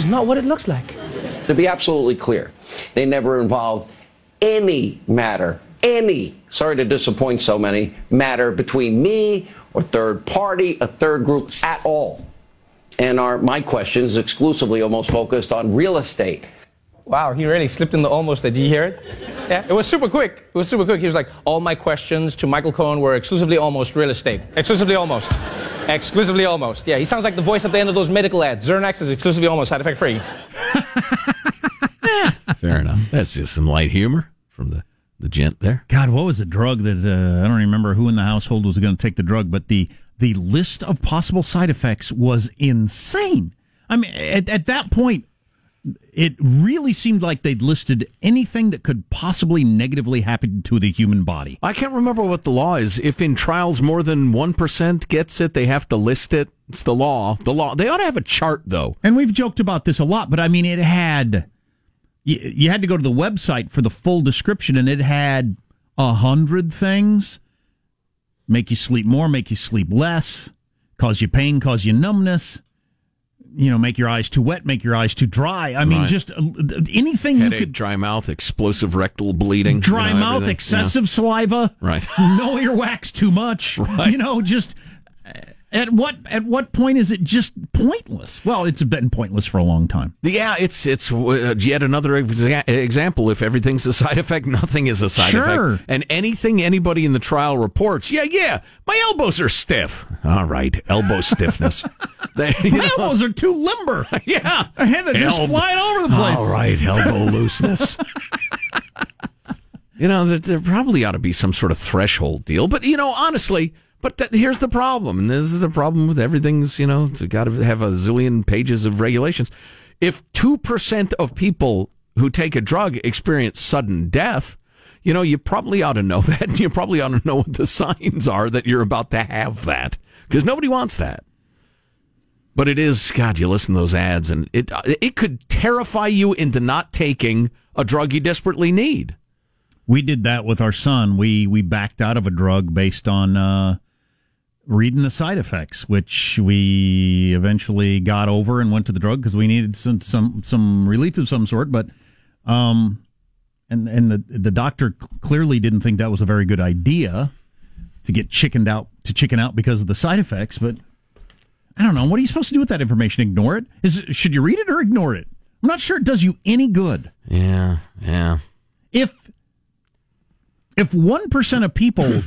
is not what it looks like. To be absolutely clear, they never involved any matter, any, sorry to disappoint so many, matter between me or third party, a third group at all. And are my questions exclusively almost focused on real estate. Wow, he really slipped in the almost. Did you hear it? Yeah, it was super quick. It was super quick. He was like, all my questions to Michael Cohen were exclusively almost real estate. Exclusively almost. exclusively almost. Yeah, he sounds like the voice at the end of those medical ads. Zernax is exclusively almost side effect free. Fair enough. That's just some light humor from the, the gent there. God, what was the drug that uh, I don't remember who in the household was going to take the drug, but the the list of possible side effects was insane. I mean, at, at that point, it really seemed like they'd listed anything that could possibly negatively happen to the human body. I can't remember what the law is. If in trials more than 1% gets it, they have to list it. It's the law. The law. They ought to have a chart, though. And we've joked about this a lot, but I mean, it had. You, you had to go to the website for the full description, and it had a hundred things make you sleep more, make you sleep less, cause you pain, cause you numbness, you know, make your eyes too wet, make your eyes too dry. I mean, Right. just uh, anything Headache, you could. dry mouth, explosive rectal bleeding. you Dry know, mouth, everything. excessive saliva, Right. no earwax too much. Right. You know, just at what at what point is it just pointless? Well, it's been pointless for a long time. Yeah, it's it's uh, yet another exa- example. If everything's a side effect, nothing is a side Sure. effect. And anything anybody in the trial reports, yeah, yeah, my elbows are stiff. All right, elbow stiffness. They, My know, elbows are too limber. yeah, I it just flying over the place. All right, elbow looseness. you know, there, there probably ought to be some sort of threshold deal. But, you know, honestly, but that, here's the problem. And this is the problem with everything's, you know, got to have a zillion pages of regulations. If 2% of people who take a drug experience sudden death, you know, you probably ought to know that. And you probably ought to know what the signs are that you're about to have that. Because nobody wants that. But it is, God, you listen to those ads and it it could terrify you into not taking a drug you desperately need. We did that with our son. We we backed out of a drug based on uh, reading the side effects, which we eventually got over and went to the drug because we needed some some some relief of some sort. But um, and and the the doctor clearly didn't think that was a very good idea to get chickened out to chicken out because of the side effects. But I don't know. What are you supposed to do with that information? Ignore it? Is should you read it or ignore it? I'm not sure it does you any good Yeah, yeah. if if one percent of people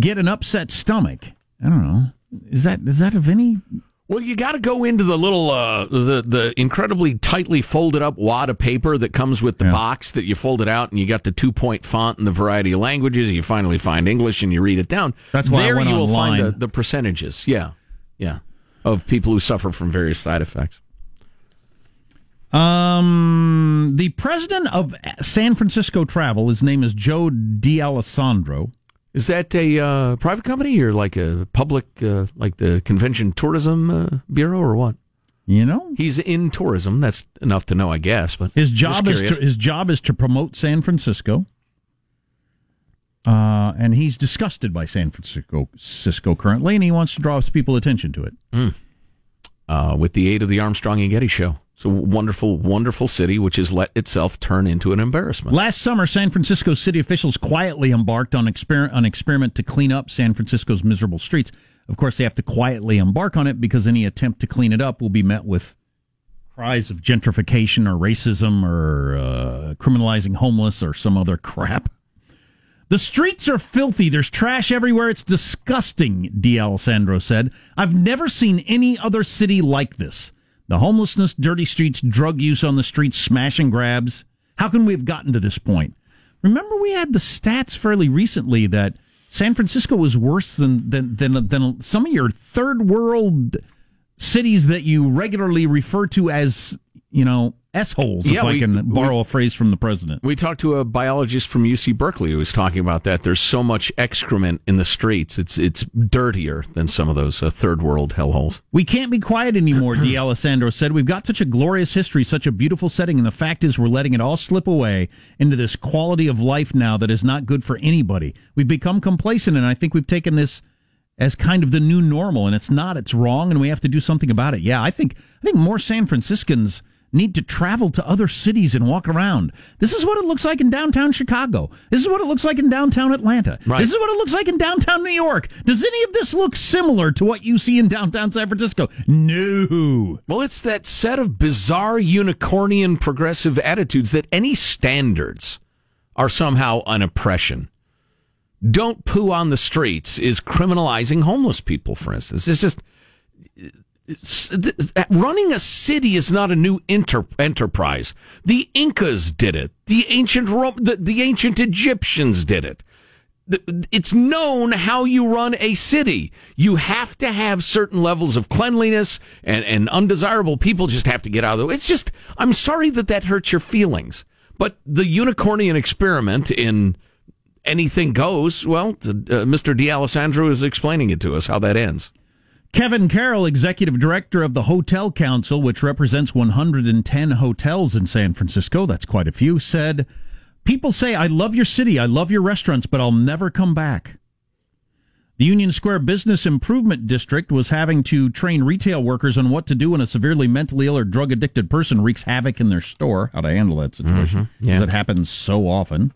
get an upset stomach, I don't know. Is that is that of any? Well, you got to go into the little, uh, the the incredibly tightly folded up wad of paper that comes with the Yeah. box that you fold it out, and you got the two point font and the variety of languages. You finally find English, and you read it down. That's why I there you will find the, the percentages. Yeah, yeah, of people who suffer from various side effects. Um, the president of San Francisco Travel, his name is Joe D'Alessandro. Is that a uh, private company or like a public, uh, like the Convention Tourism uh, Bureau or what? You know, He's in tourism. That's enough to know, I guess. But his job is to, his job is to promote San Francisco. Uh, and he's disgusted by San Francisco, Cisco currently, and he wants to draw people's attention to it. uh, with the aid of the Armstrong and Getty show. It's a wonderful, wonderful city which has let itself turn into an embarrassment. Last summer, San Francisco city officials quietly embarked on exper- an experiment to clean up San Francisco's miserable streets. Of course, they have to quietly embark on it because any attempt to clean it up will be met with cries of gentrification or racism or uh, criminalizing homeless or some other crap. The streets are filthy. There's trash everywhere. It's disgusting, D'Alessandro said. I've never seen any other city like this. The homelessness, dirty streets, drug use on the streets, smash and grabs. How can we have gotten to this point? Remember, we had the stats fairly recently that San Francisco was worse than than than, than some of your third world cities that you regularly refer to as, you know, s-holes, Yeah, if I we- can we- borrow a phrase from the president. We talked to a biologist from UC Berkeley who was talking about that. There's so much excrement in the streets. It's it's dirtier than some of those uh, third world hellholes. We can't be quiet anymore, D'Alessandro said. We've got such a glorious history, such a beautiful setting, and the fact is we're letting it all slip away into this quality of life now that is not good for anybody. We've become complacent, and I think we've taken this as kind of the new normal, and it's not. It's wrong, and we have to do something about it. Yeah, I think I think more San Franciscans need to travel to other cities and walk around. This is what it looks like in downtown Chicago. This is what it looks like in downtown Atlanta. Right. This is what it looks like in downtown New York. Does any of this look similar to what you see in downtown San Francisco? No. Well, it's that set of bizarre unicornian progressive attitudes that any standards are somehow an oppression. Don't poo on the streets is criminalizing homeless people, for instance. It's just running a city is not a new inter- enterprise. The Incas did it. The ancient Rome, the, the ancient Egyptians did it. It's known how you run a city. You have to have certain levels of cleanliness and, and undesirable people just have to get out of the way. It's just, I'm sorry that that hurts your feelings, but the unicornian experiment in anything goes, well, uh, Mr. D'Alessandro is explaining it to us how that ends. Kevin Carroll, executive director of the Hotel Council, which represents 110 hotels in San Francisco, that's quite a few, said, People say, I love your city, I love your restaurants, but I'll never come back. The Union Square Business Improvement District was having to train retail workers on what to do when a severely mentally ill or drug addicted person wreaks havoc in their store, how to handle that situation, because mm-hmm. yeah. it happens so often.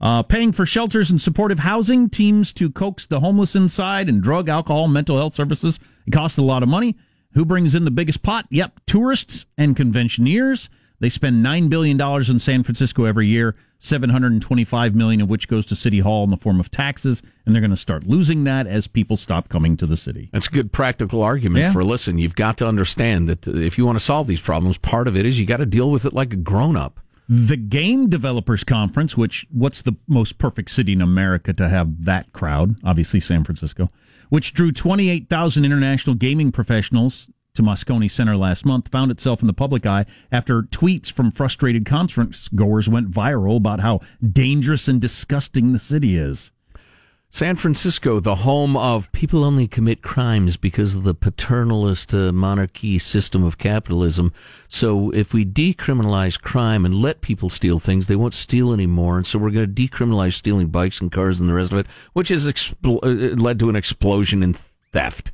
Uh, paying for shelters and supportive housing, teams to coax the homeless inside, and drug, alcohol, mental health services. It costs a lot of money. Who brings in the biggest pot? Yep, tourists and conventioneers. They spend $9 billion in San Francisco every year, 725 million of which goes to City Hall in the form of taxes, and they're going to start losing that as people stop coming to the city. That's a good practical argument yeah. for listen, you've got to understand that if you want to solve these problems, part of it is you got to deal with it like a grown up the Game Developers Conference, which what's the most perfect city in America to have that crowd? Obviously, San Francisco, which drew 28,000 international gaming professionals to Moscone Center last month, found itself in the public eye after tweets from frustrated conference goers went viral about how dangerous and disgusting the city is. San Francisco, the home of people only commit crimes because of the paternalist uh, monarchy system of capitalism. So if we decriminalize crime and let people steal things, they won't steal anymore. And so we're going to decriminalize stealing bikes and cars and the rest of it, which has expl- uh, led to an explosion in theft.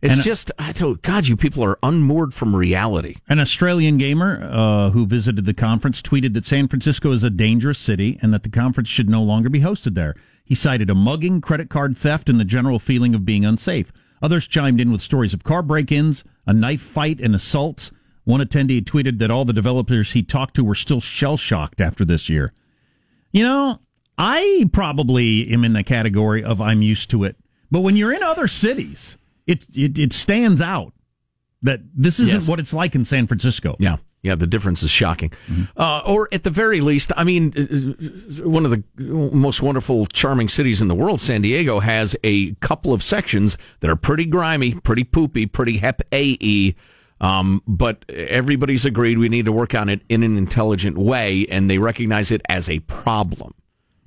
It's and just, I don't, God, you people are unmoored from reality. An Australian gamer uh, who visited the conference tweeted that San Francisco is a dangerous city and that the conference should no longer be hosted there. He cited a mugging, credit card theft, and the general feeling of being unsafe. Others chimed in with stories of car break ins, a knife fight, and assaults. One attendee tweeted that all the developers he talked to were still shell shocked after this year. You know, I probably am in the category of I'm used to it. But when you're in other cities, it, it, it stands out that this isn't yes. what it's like in San Francisco. Yeah. Yeah, the difference is shocking. Mm-hmm. Uh, or at the very least, I mean, uh, uh, one of the most wonderful, charming cities in the world, San Diego, has a couple of sections that are pretty grimy, pretty poopy, pretty hep AE. Um, but everybody's agreed we need to work on it in an intelligent way, and they recognize it as a problem.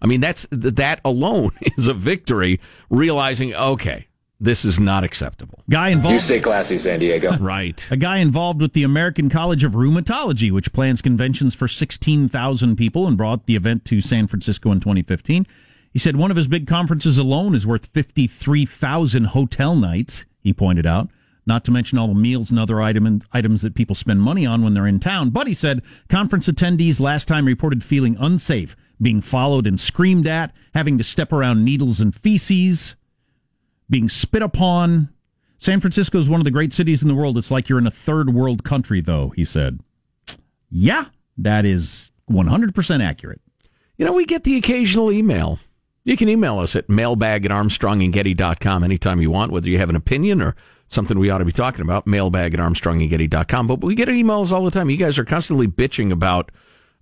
I mean, that's that alone is a victory. Realizing, okay, this is not acceptable. Guy involved. You stay classy, San Diego. right. A guy involved with the American College of Rheumatology, which plans conventions for 16,000 people and brought the event to San Francisco in 2015. He said one of his big conferences alone is worth 53,000 hotel nights, he pointed out. Not to mention all the meals and other item, items that people spend money on when they're in town. But he said conference attendees last time reported feeling unsafe, being followed and screamed at, having to step around needles and feces being spit upon. San Francisco is one of the great cities in the world. It's like you're in a third world country, though, he said. Yeah, that is 100% accurate. You know, we get the occasional email. You can email us at mailbag at armstrongandgetty.com anytime you want, whether you have an opinion or something we ought to be talking about, mailbag at armstrongandgetty.com. But we get emails all the time. You guys are constantly bitching about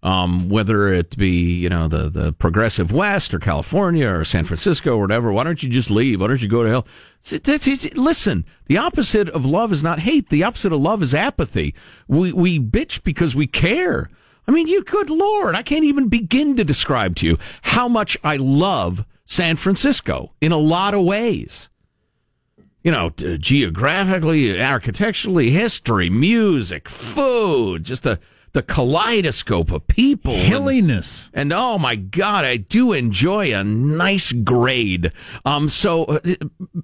um, whether it be you know the the progressive West or California or San Francisco or whatever. Why don't you just leave? Why don't you go to hell? It's, it's, listen, the opposite of love is not hate. The opposite of love is apathy. We we bitch because we care. I mean, you good lord, I can't even begin to describe to you how much I love San Francisco in a lot of ways. You know, geographically, architecturally, history, music, food, just the the kaleidoscope of people. and- Hilliness. and oh my God, I do enjoy a nice grade. Um, so uh,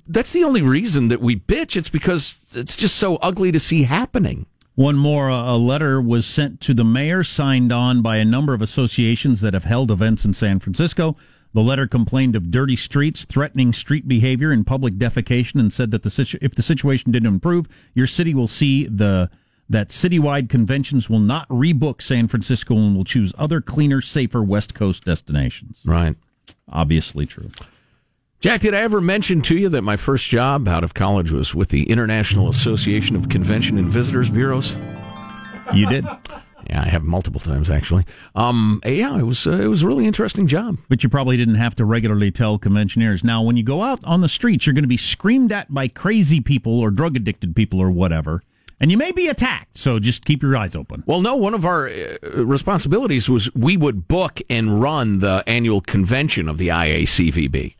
that's the only reason that we bitch. It's because it's just so ugly to see happening. One more, uh, a letter was sent to the mayor, signed on by a number of associations that have held events in San Francisco. The letter complained of dirty streets, threatening street behavior, and public defecation, and said that the situ- if the situation didn't improve, your city will see the that citywide conventions will not rebook San Francisco and will choose other cleaner, safer West Coast destinations. Right. Obviously true. Jack, did I ever mention to you that my first job out of college was with the International Association of Convention and Visitors Bureaus? You did, Yeah, I have multiple times actually. Um, yeah, it was uh, it was a really interesting job. but you probably didn't have to regularly tell conventioneers. Now, when you go out on the streets, you're going to be screamed at by crazy people or drug addicted people or whatever, and you may be attacked. So just keep your eyes open. Well, no, one of our uh, responsibilities was we would book and run the annual convention of the IACVB.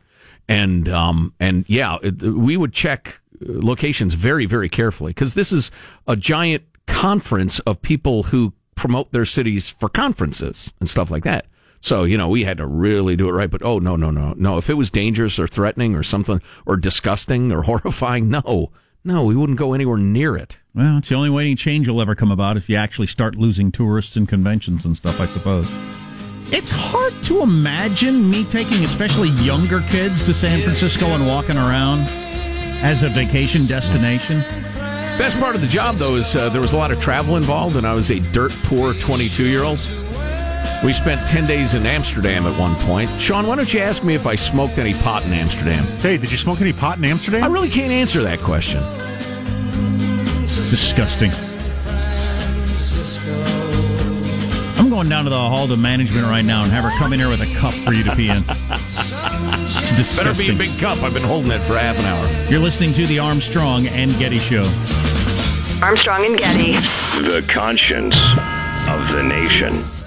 And um and yeah, it, we would check uh, locations very very carefully because this is a giant conference of people who promote their cities for conferences and stuff like that. So, you know, we had to really do it right, but oh no, no, no. No, if it was dangerous or threatening or something or disgusting or horrifying, no. No, we wouldn't go anywhere near it. Well, it's the only way any change will ever come about if you actually start losing tourists and conventions and stuff, I suppose. It's hard to imagine me taking especially younger kids to San Francisco and walking around as a vacation destination. Best part of the job, though, is uh, there was a lot of travel involved, and I was a dirt poor 22 year old. We spent 10 days in Amsterdam at one point. Sean, why don't you ask me if I smoked any pot in Amsterdam? Hey, did you smoke any pot in Amsterdam? I really can't answer that question. Disgusting. I'm going down to the hall to management right now and have her come in here with a cup for you to pee in. It's disgusting. Better be a big cup. I've been holding it for half an hour. You're listening to the Armstrong and Getty Show. Armstrong and Getty. The conscience of the nation.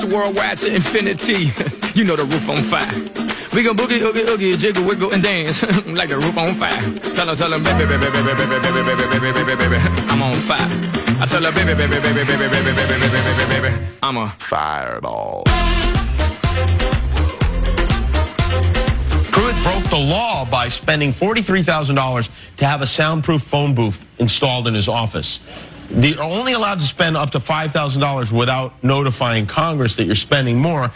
Mr. Worldwide to infinity. you know the roof on fire. We gon' boogie, oogie, oogie, jiggle, wiggle, and dance like the roof on fire. Tell her, tell her, baby, baby, baby, baby, baby, baby, baby, baby, baby, I'm on fire. I tell her, baby, baby, baby, baby, baby, baby, baby, baby, baby, I'm a fireball. Pruitt broke the law by spending $43,000 to have a soundproof phone booth installed in his office. They're only allowed to spend up to $5,000 without notifying Congress that you're spending more.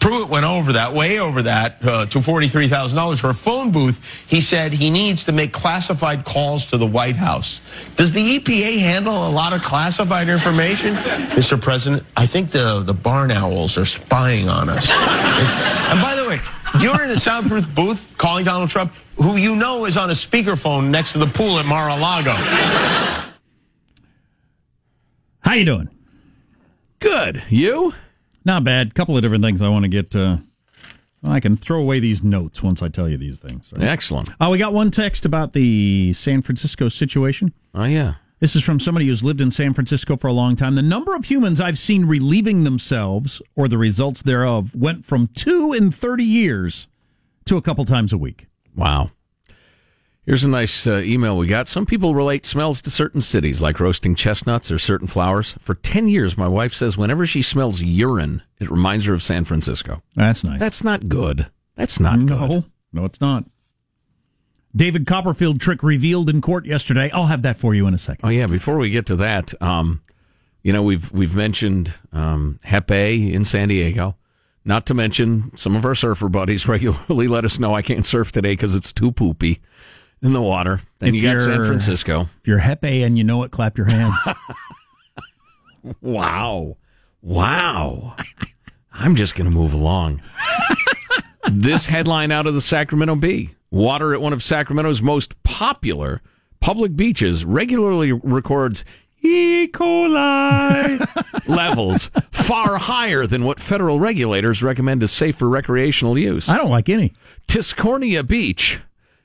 Pruitt went over that, way over that, uh, to $43,000 for a phone booth. He said he needs to make classified calls to the White House. Does the EPA handle a lot of classified information? Mr. President, I think the, the barn owls are spying on us. and by the way, you're in the soundproof booth calling Donald Trump, who you know is on a speakerphone next to the pool at Mar-a-Lago. How you doing? Good. You? Not bad. Couple of different things I want to get. Uh, well, I can throw away these notes once I tell you these things. right? Excellent. Uh, we got one text about the San Francisco situation. Oh, yeah. This is from somebody who's lived in San Francisco for a long time. The number of humans I've seen relieving themselves or the results thereof went from two in 30 years to a couple times a week. Wow. Here's a nice uh, email we got. Some people relate smells to certain cities, like roasting chestnuts or certain flowers. For 10 years, my wife says whenever she smells urine, it reminds her of San Francisco. That's nice. That's not good. That's not good. no, no, it's not. David Copperfield trick revealed in court yesterday. I'll have that for you in a second. Oh yeah, before we get to that, um, you know we've we've mentioned um, Hepe in San Diego. Not to mention some of our surfer buddies regularly let us know I can't surf today because it's too poopy in the water. Then If you got San Francisco. If you're Hepe and you know it, clap your hands. Wow, wow. I'm just going to move along. this headline out of the Sacramento Bee: Water at one of Sacramento's most popular public beaches regularly records E. coli levels far higher than what federal regulators recommend as safe for recreational use. I don't like any. Tiscornia Beach,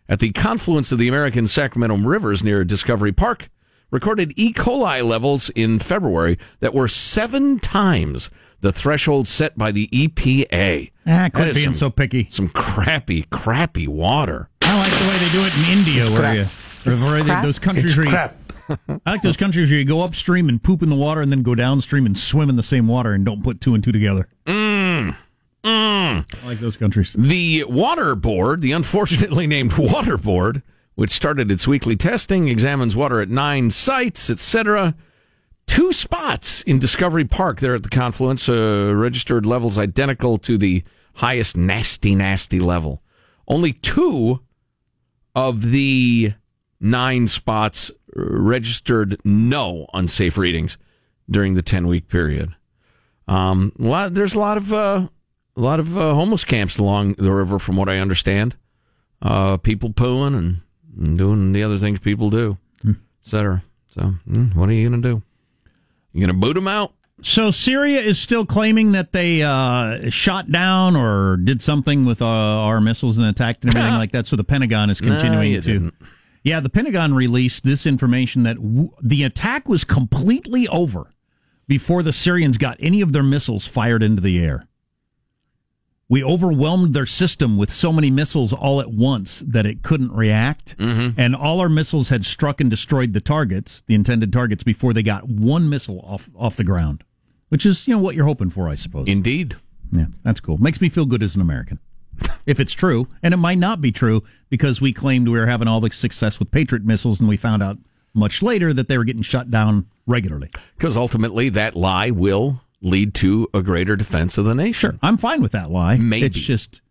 at the confluence of the American Sacramento rivers near Discovery Park, recorded E. coli levels in February that were seven times the threshold set by the EPA. Ah, quit being some- so picky. Some crappy, crappy water. I like like the way they do it in India, where you, where they- those countries where you, I like those countries where you go upstream and poop in the water, and then go downstream and swim in the same water, and don't put two and two together. Mm. Mm. I like those countries. The Water Board, the unfortunately named Water Board, which started its weekly testing, examines water at nine sites, etc. Two spots in Discovery Park there at the confluence, uh, registered levels identical to the highest nasty, nasty level. Only two of the nine spots uh, registered no unsafe readings during the 10 week period. Um, a lot, there's a lot of uh, a lot of uh, homeless camps along the river, from what I understand. Uh, people pooing and, and doing the other things people do, etc. So, mm, what are you going to do? You going to boot them out? So Syria is still claiming that they uh, shot down or did something with uh, our missiles and attacked and everything like that. So the Pentagon is continuing you to. didn't. Yeah, the Pentagon released this information that w- the attack was completely over before the Syrians got any of their missiles fired into the air. We overwhelmed their system with so many missiles all at once that it couldn't react. Mm-hmm. And all our missiles had struck and destroyed the targets, the intended targets, before they got one missile off, off the ground, which is, you know, what you're hoping for, I suppose. Indeed. Yeah, that's cool. Makes me feel good as an American. if it's true, and it might not be true because we claimed we were having all the success with Patriot missiles, and we found out much later that they were getting shut down regularly. Because ultimately, that lie will lead to a greater defense of the nation. Sure, I'm fine with that lie. Maybe. It's just,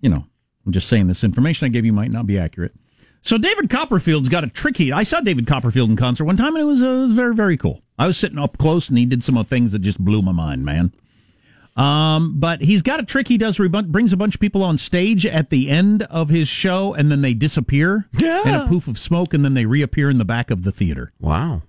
you know, I'm just saying this information I gave you might not be accurate. So David Copperfield's got a tricky. I saw David Copperfield in concert one time, and it was, uh, it was very, very cool. I was sitting up close, and he did some of things that just blew my mind, man. Um, but he's got a trick he does where he brings a bunch of people on stage at the end of his show, and then they disappear Yeah. in a poof of smoke, and then they reappear in the back of the theater. Wow.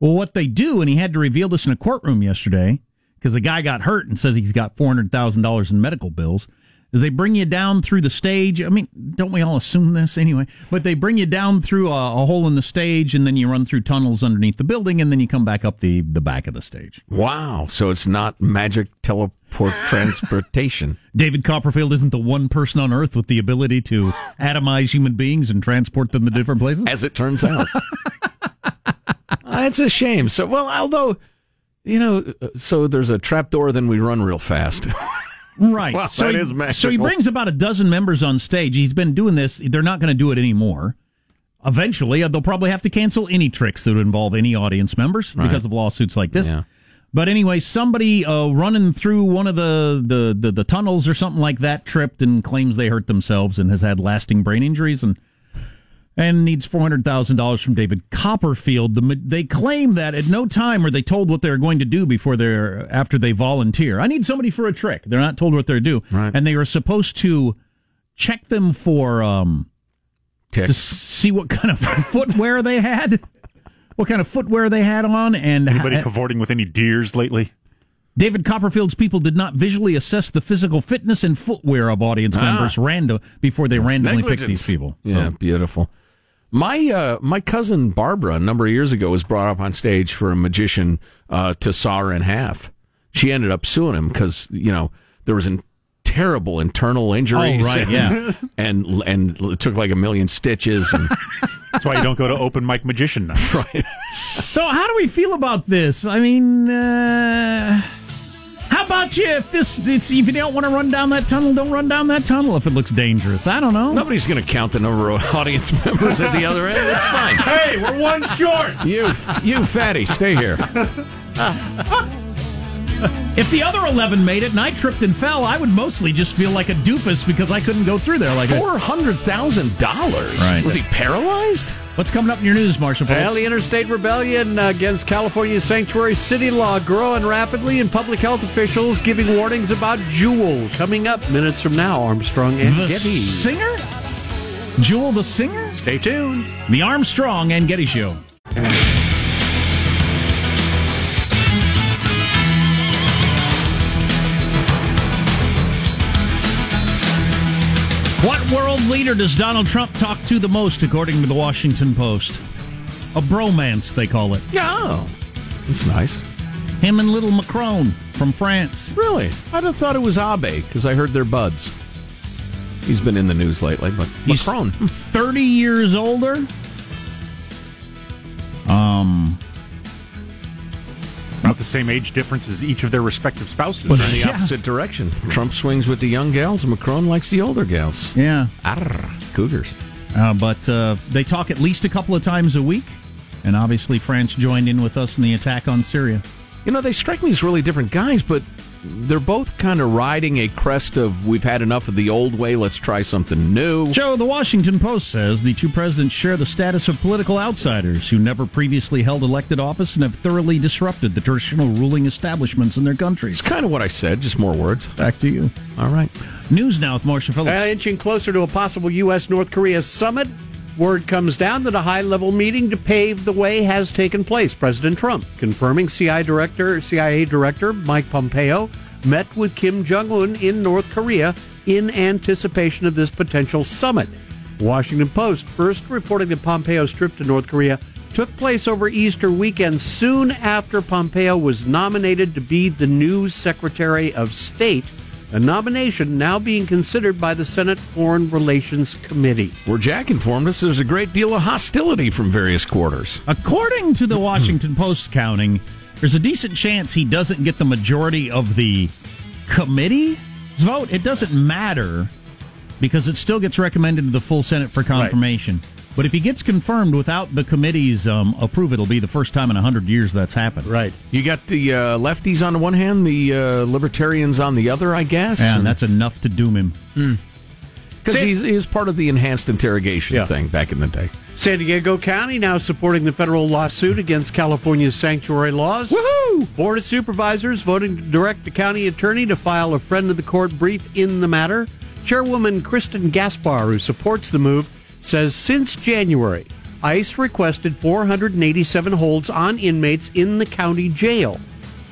Well, what they do, and he had to reveal this in a courtroom yesterday because the guy got hurt and says he's got four hundred thousand dollars in medical bills. Is they bring you down through the stage. I mean, don't we all assume this anyway? But they bring you down through a, a hole in the stage, and then you run through tunnels underneath the building, and then you come back up the the back of the stage. Wow. So it's not magic teleport transportation. David Copperfield isn't the one person on Earth with the ability to atomize human beings and transport them to different places. as it turns out. That's a shame. So, well, although, you know, so there's a trap door, then we run real fast. Right. Wow, so that he, is So he brings about a dozen members on stage. He's been doing this. They're not going to do it anymore. Eventually, uh, they'll probably have to cancel any tricks that would involve any audience members because of lawsuits like this. Yeah. But anyway, somebody uh, running through one of the, the, the, the tunnels or something like that tripped and claims they hurt themselves and has had lasting brain injuries and and needs four hundred thousand dollars from David Copperfield. The, they claim that at no time are they told what they're going to do before they're after they volunteer. I need somebody for a trick. They're not told what they're do, Right. and they are supposed to check them for um, to see what kind of footwear they had, what kind of footwear they had on, and Anybody ha- cavorting with any deers lately? David Copperfield's people did not visually assess the physical fitness and footwear of audience members random before they randomly picked these people. So- Yeah, beautiful. My uh, my cousin Barbara a number of years ago was brought up on stage for a magician uh, to saw her in half. She ended up suing him because you know there was an terrible internal injuries. Oh, right, yeah. and and it took like a million stitches. And That's why you don't go to open mic magician nights. So how do we feel about this? I mean, uh, how about you? If this, it's, if you don't want to run down that tunnel, don't run down that tunnel if it looks dangerous. I don't know. nobody's going to count the number of audience members at the other end. It's fine. Hey, we're one short. You you fatty, stay here. If the other eleven made it and I tripped and fell, I would mostly just feel like a doofus because I couldn't go through there. Like, Four hundred thousand dollars. Right. Was he paralyzed? What's coming up in your news, Marcia? Phillips? Well, the interstate rebellion uh, against California's sanctuary city law growing rapidly, and public health officials giving warnings about Juul. Coming up minutes from now, Armstrong and the Getty. singer, Jewel, the singer, Stay tuned. the Armstrong and Getty Show. What world leader does Donald Trump talk to the most, according to the Washington Post? A bromance, they call it. Yeah. Oh, that's nice. Him and little Macron from France. Really? I'd have thought it was Abe because I heard they're buds. He's been in the news lately, but He's Macron. 30 years older. Um, About the same age difference as each of their respective spouses. But in the Yeah. opposite direction. Trump swings with the young gals, Macron likes the older gals. yeah. Arr, cougars. Uh, but uh, they talk at least a couple of times a week. And obviously, France joined in with us in the attack on Syria. You know, they strike me as really different guys, but they're both kind of riding a crest of we've had enough of the old way, let's try something new. Joe, the Washington Post says the two presidents share the status of political outsiders who never previously held elected office and have thoroughly disrupted the traditional ruling establishments in their countries. It's kind of what I said, just more words. Back to you. All right. News now with Marcia Phillips. Uh, inching closer to a possible U.S. North Korea summit, word comes down that a high level meeting to pave the way has taken place. President Trump confirming CIA Director, CIA Director Mike Pompeo met with Kim Jong un in North Korea in anticipation of this potential summit. Washington Post first reporting that Pompeo's trip to North Korea took place over Easter weekend soon after Pompeo was nominated to be the new Secretary of State a nomination now being considered by the Senate Foreign Relations Committee. Where Jack informed us there's a great deal of hostility from various quarters. According to the Washington Post counting, there's a decent chance he doesn't get the majority of the committee's vote. It doesn't matter because it still gets recommended to the full Senate for confirmation. But if he gets confirmed without the committee's um, approval, it'll be the first time in 100 years that's happened. Right. You got the uh, lefties on the one hand, the uh, libertarians on the other, I guess. And that's enough to doom him. because he's, he's part of the enhanced interrogation Yeah. thing back in the day. San Diego County now supporting the federal lawsuit against California's sanctuary laws. Woohoo! Board of Supervisors voting to direct the county attorney to file a friend of the court brief in the matter. Chairwoman Kristen Gaspar, who supports the move, says since January, ICE requested 487 holds on inmates in the county jail.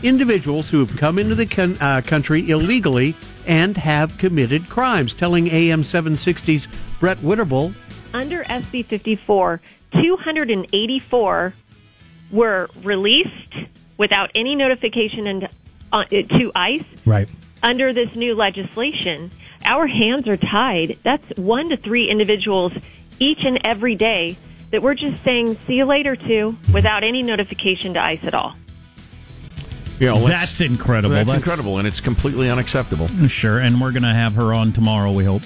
Individuals who have come into the con- uh, country illegally and have committed crimes, telling AM 760's Brett Winterble Under SB 54, 284 were released without any notification and, uh, to ICE Right. under this new legislation. Our hands are tied. That's one to three individuals each and every day that we're just saying, see you later to, without any notification to ICE at all. You know, let's- That's incredible. That's, That's- incredible, and it's completely unacceptable. Sure. And we're going to have her on tomorrow, we hope.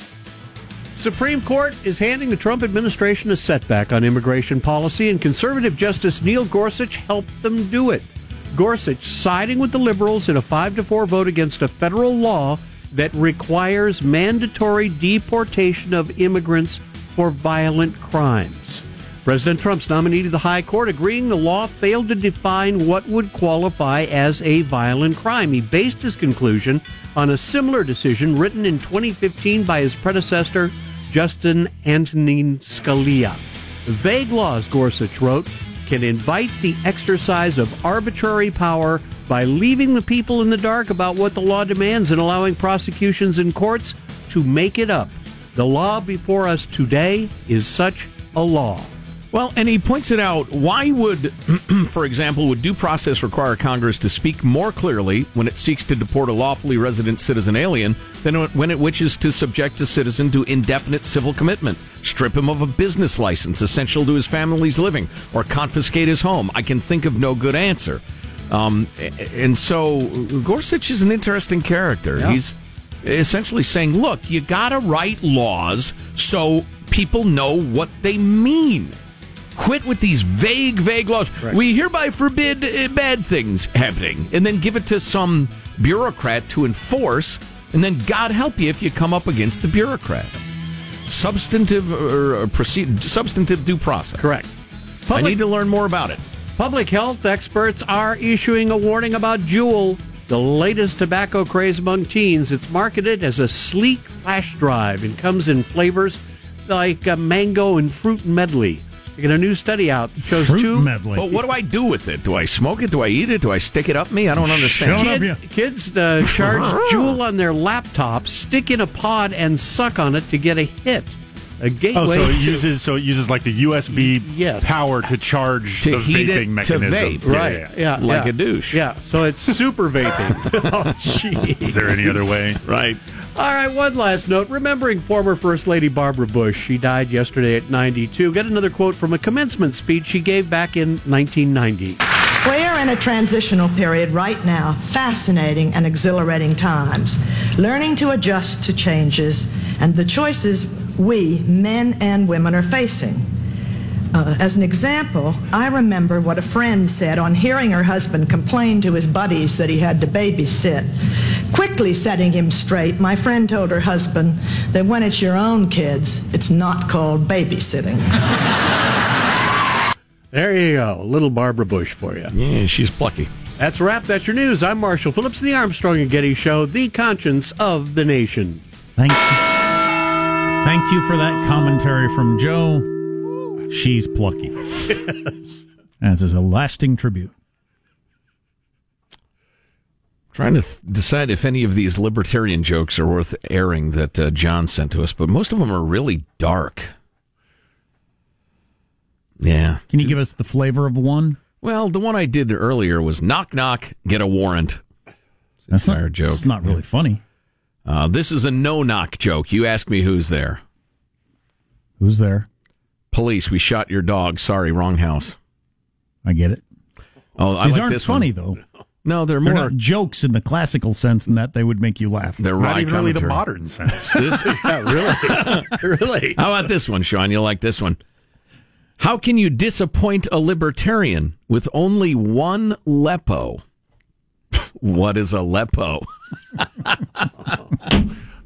Supreme Court is handing the Trump administration a setback on immigration policy, and conservative Justice Neil Gorsuch helped them do it. Gorsuch siding with the liberals in a 5 to 4 vote against a federal law that requires mandatory deportation of immigrants for violent crimes. President Trump's nominee to the High Court agreeing the law failed to define what would qualify as a violent crime. He based his conclusion on a similar decision written in 2015 by his predecessor, Justin Antonin Scalia. Vague laws, Gorsuch wrote, can invite the exercise of arbitrary power by leaving the people in the dark about what the law demands and allowing prosecutions and courts to make it up. The law before us today is such a law. Well, and he points it out. Why would, for example, would due process require Congress to speak more clearly when it seeks to deport a lawfully resident citizen alien than when it wishes to subject a citizen to indefinite civil commitment, strip him of a business license essential to his family's living, or confiscate his home? I can think of no good answer. Um, and so Gorsuch is an interesting character. Yeah. He's essentially saying, look, you got to write laws so people know what they mean. Quit with these vague, vague laws. We hereby forbid uh, bad things happening, and then give it to some bureaucrat to enforce, and then God help you if you come up against the bureaucrat. Substantive or, or proceed, substantive due process. Correct. I need to learn more about it. Public health experts are issuing a warning about Juul, the latest tobacco craze among teens. It's marketed as a sleek flash drive and comes in flavors like uh, mango and fruit medley. They get a new study out that shows Fruit two medley. But what do I do with it? Do I smoke it? Do I eat it? Do I stick it up me? I don't understand. Shut up, yeah. kids uh, charge Juul on their laptops, stick in a pod, and suck on it to get a hit. A gateway. Oh, so it uses so it uses like the USB Yes. power to charge To the heat vaping it to mechanism. vape. Yeah, right? yeah, Yeah, Like yeah. a douche. Yeah. So it's super vaping. oh, jeez. Is there any other way? Right. All right, one last note. Remembering former First Lady Barbara Bush. She died yesterday at 92. Get another quote from a commencement speech she gave back in 1990. We're in a transitional period right now, fascinating and exhilarating times, learning to adjust to changes and the choices we, men and women, are facing. Uh, as an example, I remember what a friend said on hearing her husband complain to his buddies that he had to babysit. Quickly setting him straight, my friend told her husband that when it's your own kids, it's not called babysitting. There you go. Little Barbara Bush for you. Yeah, she's plucky. That's a wrap. That's your news. I'm Marcia Phillips, the Armstrong and Getty Show, the conscience of the nation. Thank you. Thank you for that commentary from Joe. She's plucky. That's a lasting tribute. Trying to th- decide if any of these libertarian jokes are worth airing that uh, John sent to us, but most of them are really dark. Yeah. Can you give us the flavor of one? Well, the one I did earlier was knock knock, get a warrant. That's entire not, joke. It's not really funny. Uh, this is a no knock joke. You ask me who's there. Who's there? Police. We shot your dog. Sorry, wrong house. I get it. Oh, I These like aren't this funny one. though. No, they're They're more. not jokes in the classical sense, in that they would make you laugh. They're Not wry even really the modern sense. This- really? How about this one, Sean? You'll like this one. How can you disappoint a libertarian with only one lepo? What is Aleppo?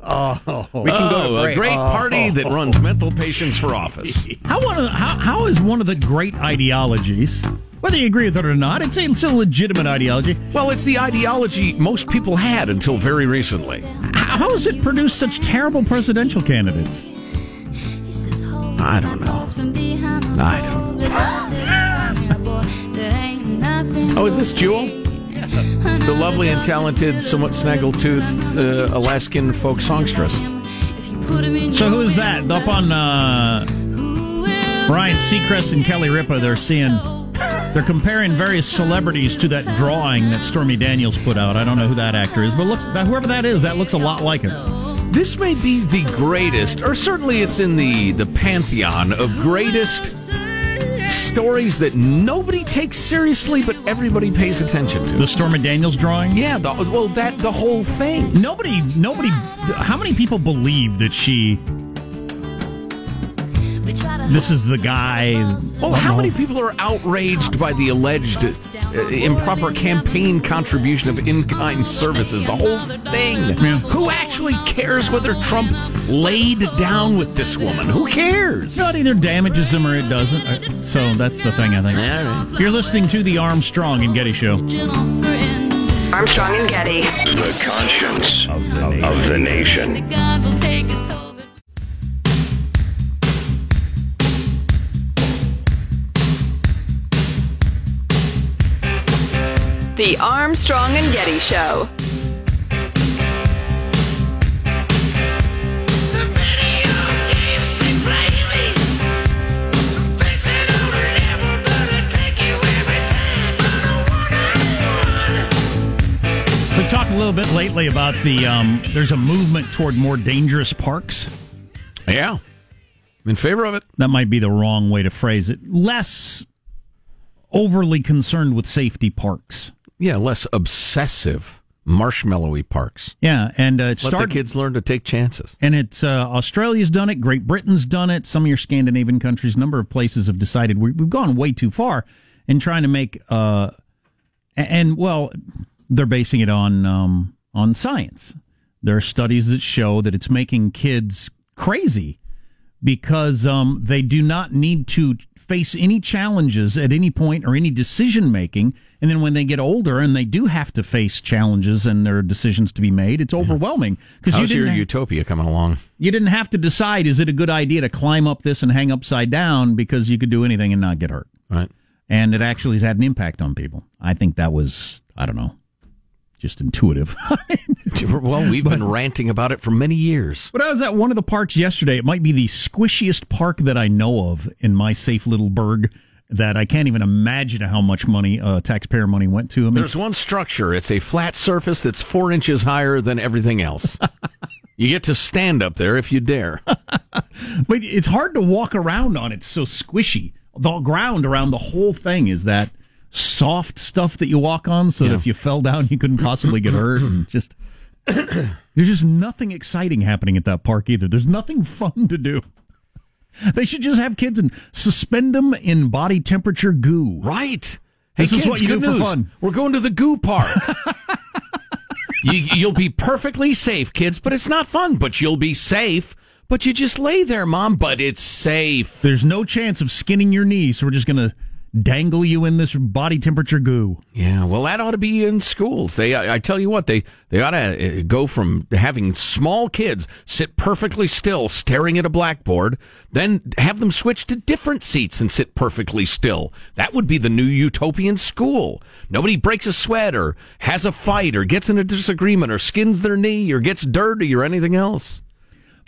Oh, We can go to Oh, a break. great oh. party that runs mental patients for office. How, one of the, how, how is one of the great ideologies, whether you agree with it or not, it's, it's a legitimate ideology. Well, it's the ideology most people had until very recently. How how has it produced such terrible presidential candidates? I don't know. I don't know. Oh, is this Jewel? The lovely and talented, somewhat snaggle-toothed uh, Alaskan folk songstress. So who is that? Up on uh, Ryan Seacrest and Kelly Ripa, they're seeing, they're comparing various celebrities to that drawing that Stormy Daniels put out. I don't know who that actor is, but looks that whoever that is, that looks a lot like him. This may be the greatest, or certainly it's in the, the pantheon of greatest stories that nobody takes seriously, but everybody pays attention to. The Stormy Daniels drawing. Yeah, the, well, that the whole thing. Nobody, nobody. How many people believe that she? This is the guy. Well, how many people are outraged by the alleged uh, improper campaign contribution of in-kind services? The whole thing. Who actually cares whether Trump laid down with this woman? Who cares? No, it either damages them or it doesn't. Uh, So that's the thing, I think. All right. You're listening to the Armstrong and Getty Show. Armstrong and Getty. The conscience of the, of the nation. The Armstrong and Getty Show. We've talked a little bit lately about the. Um, there's a movement toward more dangerous parks. Yeah. I'm in favor of it. That might be the wrong way to phrase it. Less overly concerned with safety parks. Yeah, less obsessive, marshmallowy parks. Yeah, and uh, it Let started. the kids learn to take chances. And it's uh, Australia's done it. Great Britain's done it. Some of your Scandinavian countries, a number of places have decided we, we've gone way too far in trying to make. Uh, a- and well, they're basing it on um, on science. There are studies that show that it's making kids crazy because um, they do not need to face any challenges at any point or any decision making. And then when they get older and they do have to face challenges and there are decisions to be made, it's overwhelming because you How's your ha- utopia coming along? you didn't have to decide is it a good idea to climb up this and hang upside down because you could do anything and not get hurt. Right. And it actually has had an impact on people. I think that was I don't know, just intuitive. Well, we've been ranting about it for many years. But I was at one of the parks yesterday. It might be the squishiest park that I know of in my safe little burg. That I can't even imagine how much money, uh, taxpayer money, went to. I mean, There's one structure. It's a flat surface that's four inches higher than everything else. You get to stand up there if you dare. But it's hard to walk around on. It's so squishy. The ground around the whole thing is that soft stuff that you walk on, so that if you fell down, you couldn't possibly get hurt. And just there's just nothing exciting happening at that park either. There's nothing fun to do. They should just have kids and suspend them in body temperature goo. Right. This hey, is what you good do for news. fun. We're going to the goo park. you, you'll be perfectly safe, kids, but it's not fun. But you'll be safe. But you just lay there, mom. But it's safe. There's no chance of skinning your knee, so we're just gonna dangle you in this body temperature goo. Yeah, well, that ought to be in schools. They, I, I tell you what, they they ought to uh, go from having small kids sit perfectly still, staring at a blackboard, then have them switch to different seats and sit perfectly still. That would be the new utopian school. Nobody breaks a sweat or has a fight or gets in a disagreement or skins their knee or gets dirty or anything else.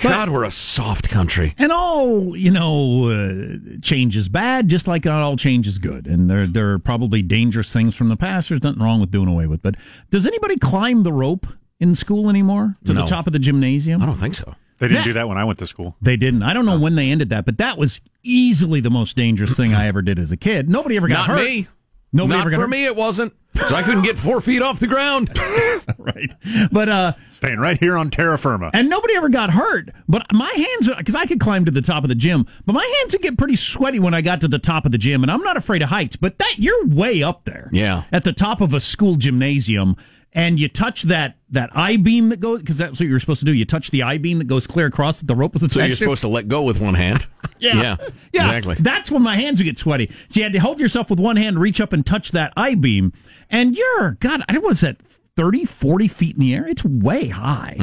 God, we're a soft country. And all you know, uh, change is bad, just like not all change is good. And there, there are probably dangerous things from the past. There's nothing wrong with doing away with. But does anybody climb the rope in school anymore to No. the top of the gymnasium? I don't think so. They didn't do that when I went to school. They didn't. I don't know when they ended that, but that was easily the most dangerous thing I ever did as a kid. Nobody ever got Not hurt. me. Nobody Not ever got for hurt. me, it wasn't. So I couldn't get four feet off the ground. right. But uh Staying right here on terra firma. and nobody ever got hurt. But my hands, because I could climb to the top of the gym, but my hands would get pretty sweaty when I got to the top of the gym. And I'm not afraid of heights, but that you're way up there, Yeah. at the top of a school gymnasium, and you touch that that I beam that goes because that's what you were supposed to do. You touch the I beam that goes clear across the rope with the So you're supposed to let go with one hand. Yeah. Yeah. Yeah. Exactly. That's when my hands would get sweaty. So you had to hold yourself with one hand, reach up and touch that I beam. And you're, God, I was that 30, 40 feet in the air? It's way high.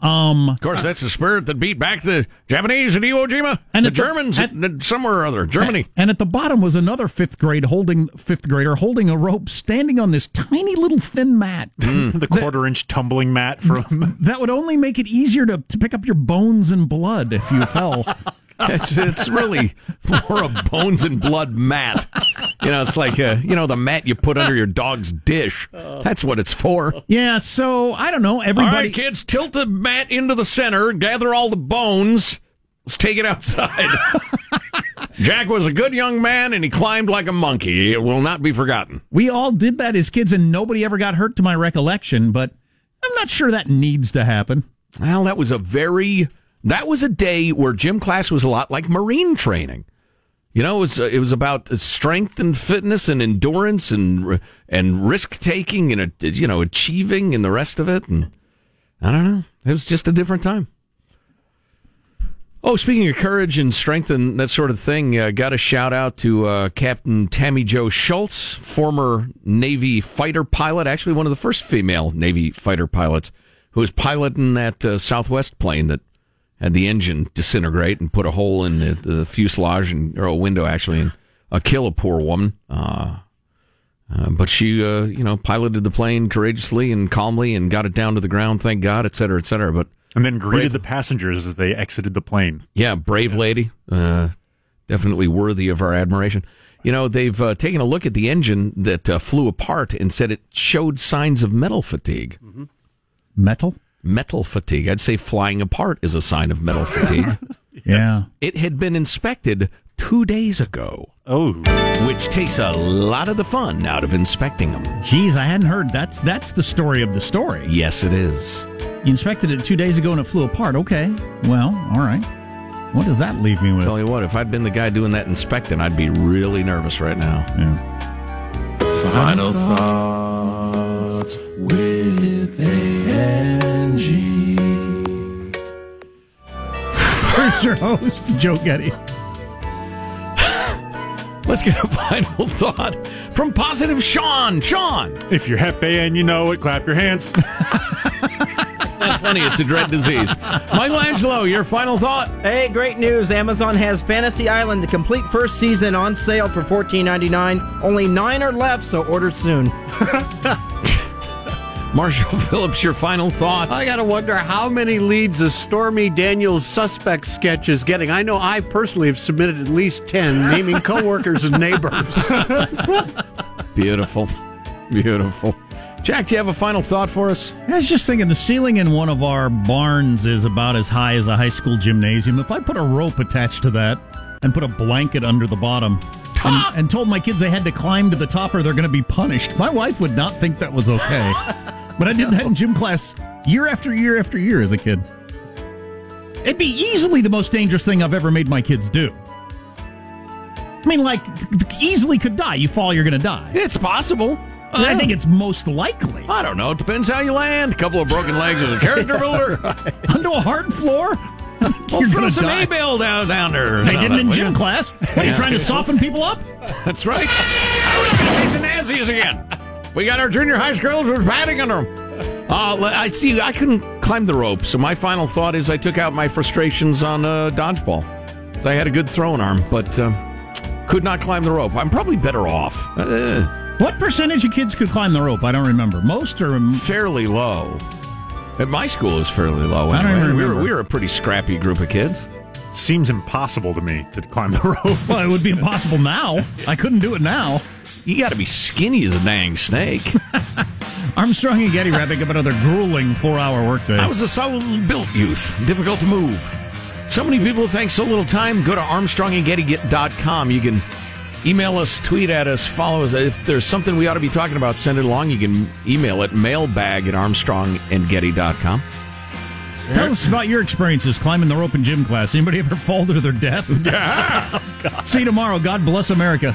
Um, Of course, that's the spirit that beat back the Japanese at Iwo Jima And the at the- Germans at- at, somewhere or other. Germany. And at the bottom was another fifth grade holding fifth grader holding a rope, standing on this tiny little thin mat the quarter inch tumbling mat from. that would only make it easier to, to pick up your bones and blood if you fell. It's, it's really more a bones and blood mat. You know, it's like, uh, you know, the mat you put under your dog's dish. That's what it's for. yeah, so I don't know. All Everybody, right, kids, tilt the mat into the center, gather all the bones. Let's take it outside. Jack was a good young man and he climbed like a monkey. It will not be forgotten. we all did that as kids, and nobody ever got hurt to my recollection. But I'm not sure that needs to happen. Well, that was a very that was a day where gym class was a lot like marine training. You know, it was it was about strength and fitness and endurance and and risk taking and you know achieving and the rest of it. And I don't know, it was just a different time. Oh, speaking of courage and strength and that sort of thing, uh, got a shout out to uh, Captain Tammie Jo Shults, former Navy fighter pilot, actually one of the first female Navy fighter pilots, who was piloting that uh, Southwest plane that had the engine disintegrate and put a hole in the, the fuselage and or a window actually and uh, kill a poor woman. Uh, uh, but she, uh, you know, piloted the plane courageously and calmly and got it down to the ground. Thank God, et cetera, et cetera. But And then greeted Brave. the passengers as they exited the plane. yeah, brave lady. Uh, definitely worthy of our admiration. You know, they've uh, taken a look at the engine that uh, flew apart and said it showed signs of metal fatigue. Metal? Metal fatigue. I'd say flying apart is a sign of metal fatigue. Yeah. it had been inspected two days ago, Oh, which takes a lot of the fun out of inspecting them. Geez, I hadn't heard. That's that's the story of the story. Yes, it is. You inspected it two days ago and it flew apart. Okay. Well, all right. What does that leave me with? Tell you what, if I'd been the guy doing that inspecting, I'd be really nervous right now. Yeah. Final thoughts with Here's your host, Joe Getty. Let's get a final thought from positive Sean. Sean. if you're Hep A and you know it, clap your hands. That's funny. It's a dread disease. Michelangelo, your final thought? Hey, great news! Amazon has Fantasy Island, the complete first season, on sale for $14.99. Only nine are left, so order soon. Marshall Phillips, your final thought? I gotta wonder how many leads a Stormy Daniels suspect sketch is getting. I know I personally have submitted at least ten, naming coworkers and neighbors. Beautiful. Beautiful. Jack, do you have a final thought for us? I was just thinking the ceiling in one of our barns is about as high as a high school gymnasium. If I put a rope attached to that and put a blanket under the bottom and, and told my kids they had to climb to the top or they're going to be punished, my wife would not think that was okay. But I did that in gym class year after year after year as a kid. It'd be easily the most dangerous thing I've ever made my kids do. I mean, like, easily could die. You fall, you're going to die. It's possible. I think uh-huh. it's most likely. I don't know. It depends how you land. A couple of broken legs as a character builder. Onto a hard floor? Well, You're throw some die. A-Bell down, down there. They did it in gym class. What, are you trying to soften people up? That's right. Hate the Nazis again. We got our junior high schools with padding under them. Uh, I see. I couldn't climb the rope, so my final thought is I took out my frustrations on uh, dodgeball. So I had a good throwing arm, but uh, could not climb the rope. I'm probably better off. Uh, What percentage of kids could climb the rope? I don't remember. Most are fairly low. At my school, is fairly low. I don't anyway. even we were we were a pretty scrappy group of kids. Seems impossible to me to climb the rope. Well, it would be impossible now. I couldn't do it now. You got to be skinny as a dang snake. Armstrong and Getty wrapping up another grueling four-hour workday. I was a solid-built youth, difficult to move. So many people think so little time. Go to ArmstrongandGetty.com. You can email us, tweet at us, follow us. If there's something we ought to be talking about, send it along. You can email it mailbag at ArmstrongandGetty.com. Tell us about your experiences climbing the rope in gym class. Anybody ever fall to their death? See you tomorrow. God bless America.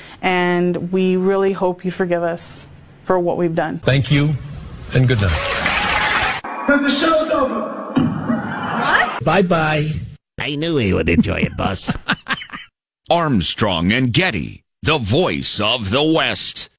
and we really hope you forgive us for what we've done. Thank you, and good night. Because the show's over. What? Bye bye. I knew he would enjoy it, Bus. Armstrong and Getty, the voice of the West.